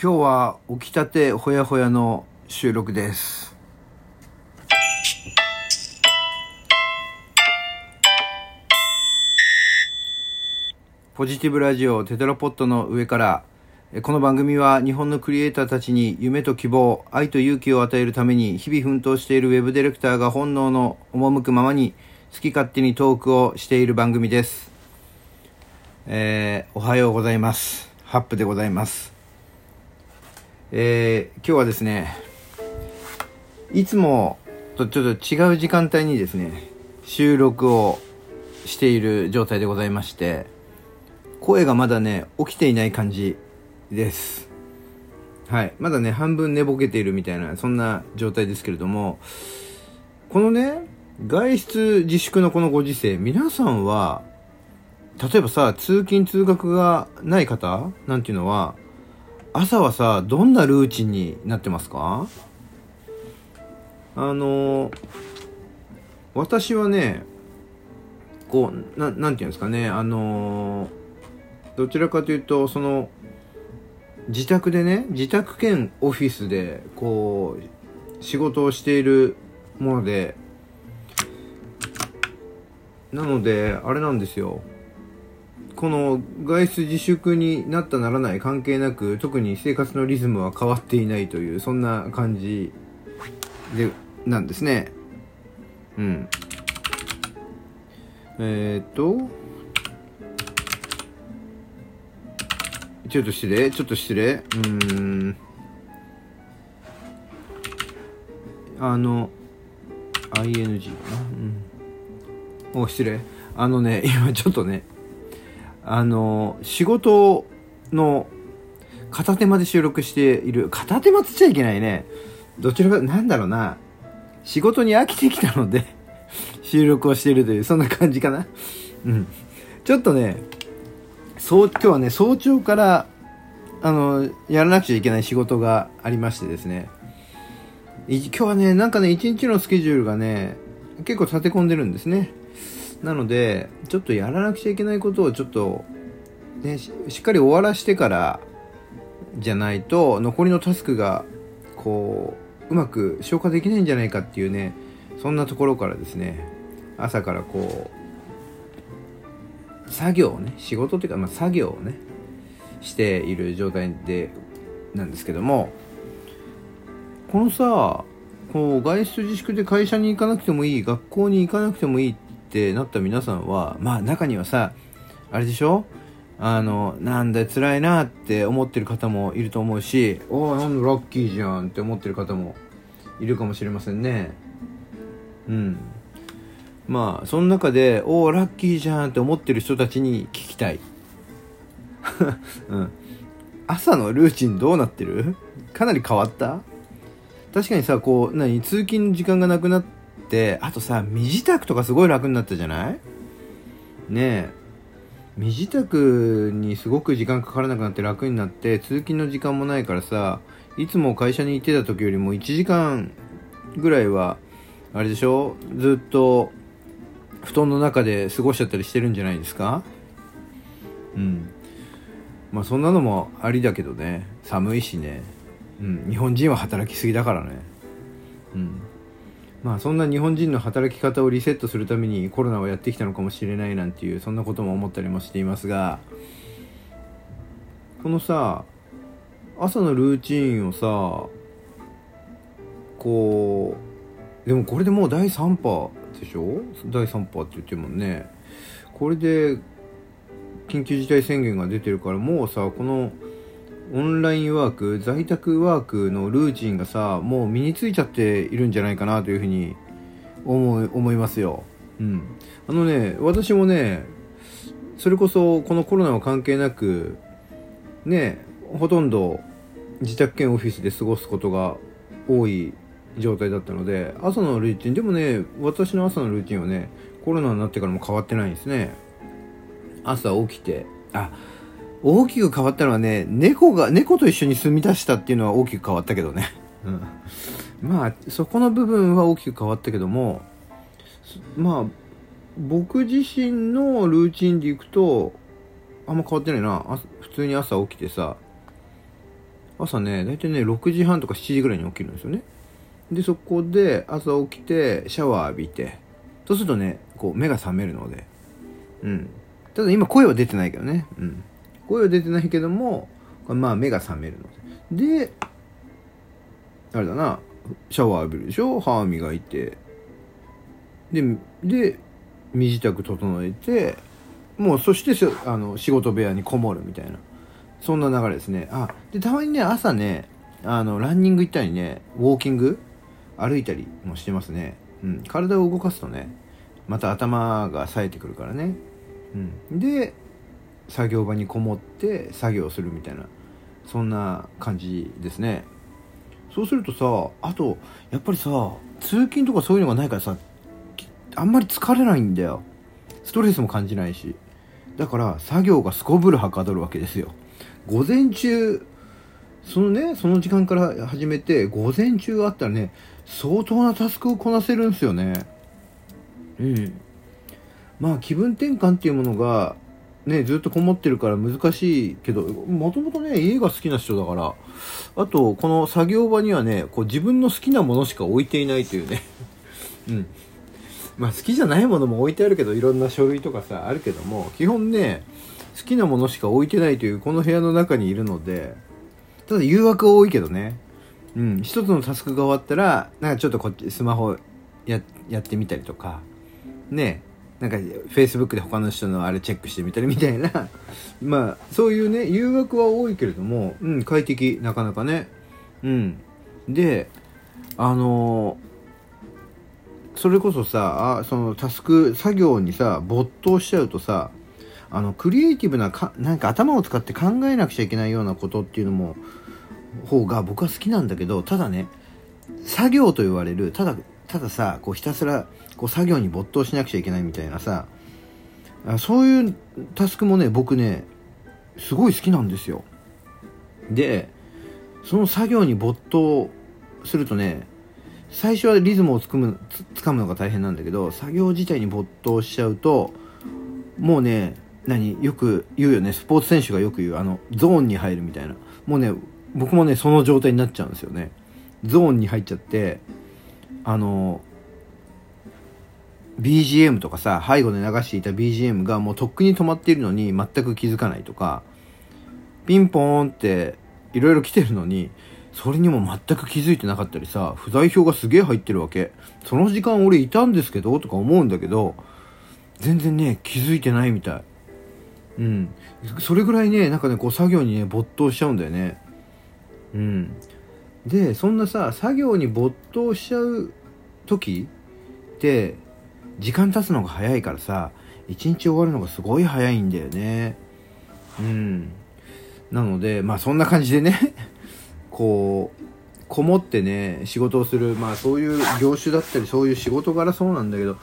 今日は起きたてほやほやの収録です。ポジティブラジオテトラポットの上からこの番組は日本のクリエイターたちに夢と希望愛と勇気を与えるために日々奮闘しているウェブディレクターが本能の赴くままに好き勝手にトークをしている番組です。えーおはようございます。ハップでございます。えー今日はですねいつもとちょっと違う時間帯にですね収録をしている状態でございまして声がまだね起きていない感じです。はい。まだね半分寝ぼけているみたいなそんな状態ですけれどもこのね外出自粛のこのご時世皆さんは例えばさ通勤通学がない方なんていうのは朝はさどんなルーチンになってますか？あの私はねこうななんていうんですかねあのどちらかというとその自宅でね自宅兼オフィスでこう仕事をしているものでなのであれなんですよ。この外出自粛になったならない関係なく特に生活のリズムは変わっていないというそんな感じでなんですね。うん。えー、っとちょっと失礼ちょっと失礼。うーん。あの ing かな。うん。お失礼。あのね今ちょっとねあの仕事の片手間で収録している片手間つっちゃいけないね。どちらかなんだろうな。仕事に飽きてきたので収録をしているというそんな感じかな。うん。ちょっとねそう今日はね早朝からあのやらなくちゃいけない仕事がありましてですね。今日はねなんかね一日のスケジュールがね結構立て込んでるんですね。なのでちょっとやらなくちゃいけないことをちょっと、ね、しっかり終わらしてからじゃないと残りのタスクがこううまく消化できないんじゃないかっていうねそんなところからですね朝からこう作業をね仕事っていうか、まあ、作業をねしている状態でなんですけどもこのさこう外出自粛で会社に行かなくてもいい学校に行かなくてもいいっってなった皆さんはまあ中にはさあれでしょ？あのなんだ辛いなって思ってる方もいると思うしおおなんだラッキーじゃんって思ってる方もいるかもしれませんね。うん。まあその中でおおラッキーじゃんって思ってる人たちに聞きたい。うん。朝のルーチンどうなってる？かなり変わった？確かにさこう何通勤の時間がなくなってあとさ身支度とかすごい楽になったじゃない？ねえ。身支度にすごく時間かからなくなって楽になって通勤の時間もないからさいつも会社に行ってた時よりも1時間ぐらいはあれでしょ？ずっと布団の中で過ごしちゃったりしてるんじゃないですか？うん。まあそんなのもありだけどね。寒いしね、うん、日本人は働きすぎだからね。うん。まあそんな日本人の働き方をリセットするためにコロナはやってきたのかもしれないなんていうそんなことも思ったりもしていますがこのさ朝のルーチンをさこうでもこれでもう第3波でしょ？第3波って言ってもね。これで緊急事態宣言が出てるからもうさこのオンラインワーク在宅ワークのルーチンがさもう身についちゃっているんじゃないかなというふうに思い思いますよ。うん。あのね私もねそれこそこのコロナは関係なくねほとんど自宅兼オフィスで過ごすことが多い状態だったので朝のルーチンでもね私の朝のルーチンはねコロナになってからも変わってないんですね。朝起きてあ大きく変わったのはね猫が猫と一緒に住み出したっていうのは大きく変わったけどね、うん、まあそこの部分は大きく変わったけどもまあ僕自身のルーチンでいくとあんま変わってないな。普通に朝起きてさ朝ね大体ね6時半とか7時ぐらいに起きるんですよね。でそこで朝起きてシャワー浴びてそうするとねこう目が覚めるので。うん。ただ今声は出てないけどね。うん。声は出てないけどもまあ目が覚めるので。であれだなシャワー浴びるでしょ？歯磨いて。でで身支度整えてもうそしてあの仕事部屋にこもるみたいな。そんな流れですね。あでたまにね朝ねあのランニング行ったりねウォーキング歩いたりもしてますね、うん、体を動かすとねまた頭が冴えてくるからね、うん、で作業場にこもって作業するみたいなそんな感じですね。そうするとさあとやっぱりさ通勤とかそういうのがないからさあんまり疲れないんだよ。ストレスも感じないし。だから作業がすこぶるはかどるわけですよ。午前中そのねその時間から始めて午前中あったらね相当なタスクをこなせるんですよね。うん。まあ気分転換っていうものがねずっとこもってるから難しいけどもともとね家が好きな人だからあとこの作業場にはねこう自分の好きなものしか置いていないというね。うん。まあ好きじゃないものも置いてあるけどいろんな書類とかさあるけども基本ね好きなものしか置いてないというこの部屋の中にいるのでただ誘惑は多いけどね。うん。一つのタスクが終わったらなんかちょっとこっちスマホややってみたりとか。ね。なんか Facebook で他の人のあれチェックしてみたりみたいな。まあそういうね誘惑は多いけれども、うん、快適なかなかね。うん。であのーそれこそさあそのタスク作業にさ没頭しちゃうとさあのクリエイティブなかなんか頭を使って考えなくちゃいけないようなことっていうのも方が僕は好きなんだけどただね作業と言われるただたださこうひたすらこう作業に没頭しなくちゃいけないみたいなさそういうタスクもね僕ねすごい好きなんですよ。でその作業に没頭するとね最初はリズムをつくむつかむのが大変なんだけど作業自体に没頭しちゃうともうね何よく言うよねスポーツ選手がよく言うあのゾーンに入るみたいな。もうね僕もねその状態になっちゃうんですよね。ゾーンに入っちゃってあの BGM とかさ背後で流していた BGM がもうとっくに止まっているのに全く気づかないとかピンポーンっていろいろ来てるのにそれにも全く気づいてなかったりさ、不在票がすげえ入ってるわけ。その時間俺いたんですけど、とか思うんだけど、全然ね、気づいてないみたい。うん。それぐらいね、なんかね、こう作業にね、没頭しちゃうんだよね。うん。で、そんなさ、作業に没頭しちゃう時って、時間経つのが早いからさ、一日終わるのがすごい早いんだよね。うん。なので、まあそんな感じでね こうこもってね仕事をするまあそういう業種だったりそういう仕事柄そうなんだけど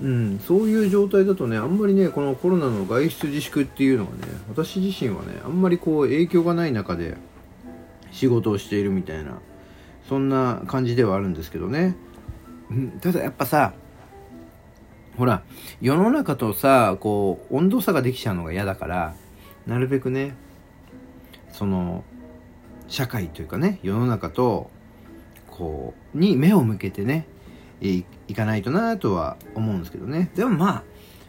うん、そういう状態だとねあんまりねこのコロナの外出自粛っていうのはね私自身はねあんまりこう影響がない中で仕事をしているみたいなそんな感じではあるんですけどね、ただやっぱさほら世の中とさこう温度差ができちゃうのが嫌だからなるべくねその社会というかね世の中とこうに目を向けてねいかないとなとは思うんですけどね。でもまあ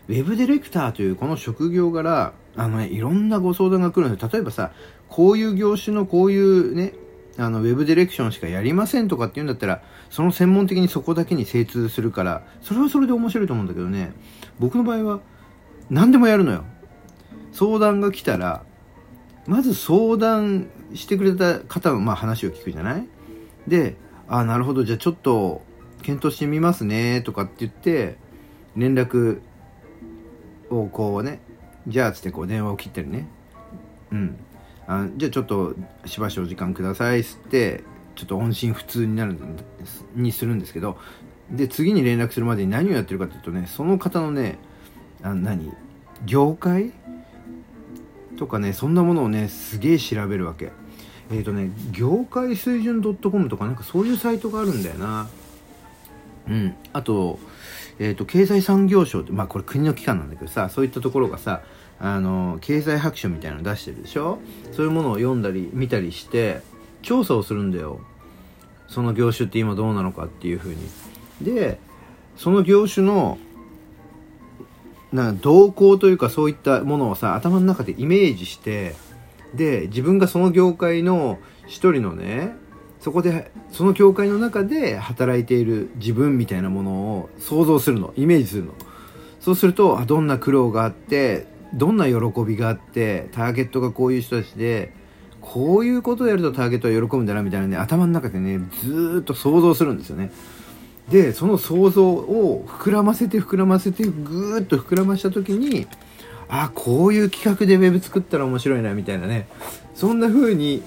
ウェブディレクターというこの職業柄あのねいろんなご相談が来るんです例えばさこういう業種のこういうねあのウェブディレクションしかやりませんとかって言うんだったらその専門的にそこだけに精通するからそれはそれで面白いと思うんだけどね。僕の場合は何でもやるのよ。相談が来たらまず相談してくれた方の、まあ、話を聞くじゃない？で、あなるほど、じゃあちょっと検討してみますね、とかって言って、連絡をこうね、じゃあつってこう電話を切ってるね。うん。あじゃあちょっとしばしお時間くださいっつって、ちょっと音信不通になるんですにするんですけど、で、次に連絡するまでに何をやってるかというとね、その方のね、あ何？業界？とかねそんなものをねすげえ調べるわけ。えっ、ー、とね業界水準 .com とかなんかそういうサイトがあるんだよな。うん。あとえ、ー、と経済産業省ってまあこれ国の機関なんだけどさそういったところがさあの経済白書みたいなの出してるでしょ？そういうものを読んだり見たりして調査をするんだよ。その業種って今どうなのかっていうふうに。でその業種のなんか動向というかそういったものをさ頭の中でイメージしてで自分がその業界の一人のねそこでその業界の中で働いている自分みたいなものを想像するのイメージするの。そうするとどんな苦労があってどんな喜びがあってターゲットがこういう人たちでこういうことをやるとターゲットは喜ぶんだなみたいなね頭の中でねずっと想像するんですよね。でその想像を膨らませて膨らませてぐーっと膨らました時にあこういう企画でウェブ作ったら面白いなみたいなねそんな風に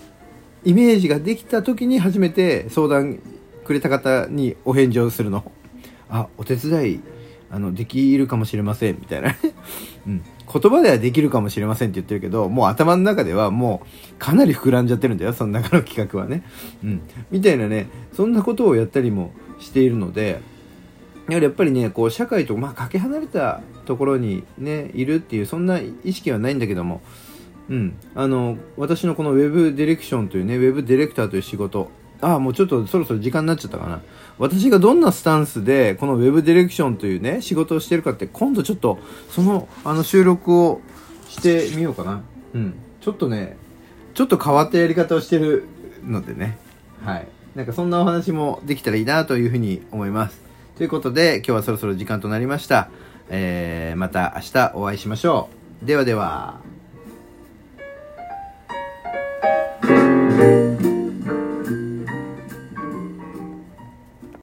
イメージができた時に初めて相談くれた方にお返事をするの。あお手伝いあのできるかもしれませんみたいな、うん、言葉ではできるかもしれませんって言ってるけどもう頭の中ではもうかなり膨らんじゃってるんだよその中の企画はね、うん、みたいなねそんなことをやったりもしているのでやっぱりねこう社会とまあかけ離れたところにねいるっていうそんな意識はないんだけどもうん、あの私のこのウェブディレクションというねウェブディレクターという仕事。ああもうちょっとそろそろ時間になっちゃったかな。私がどんなスタンスでこのウェブディレクションというね仕事をしてるかって今度ちょっとそのあの収録をしてみようかな。うん。ちょっとねちょっと変わったやり方をしてるのでね。はい。なんかそんなお話もできたらいいなというふうに思います。ということで今日はそろそろ時間となりました。えー、また明日お会いしましょう。ではでは。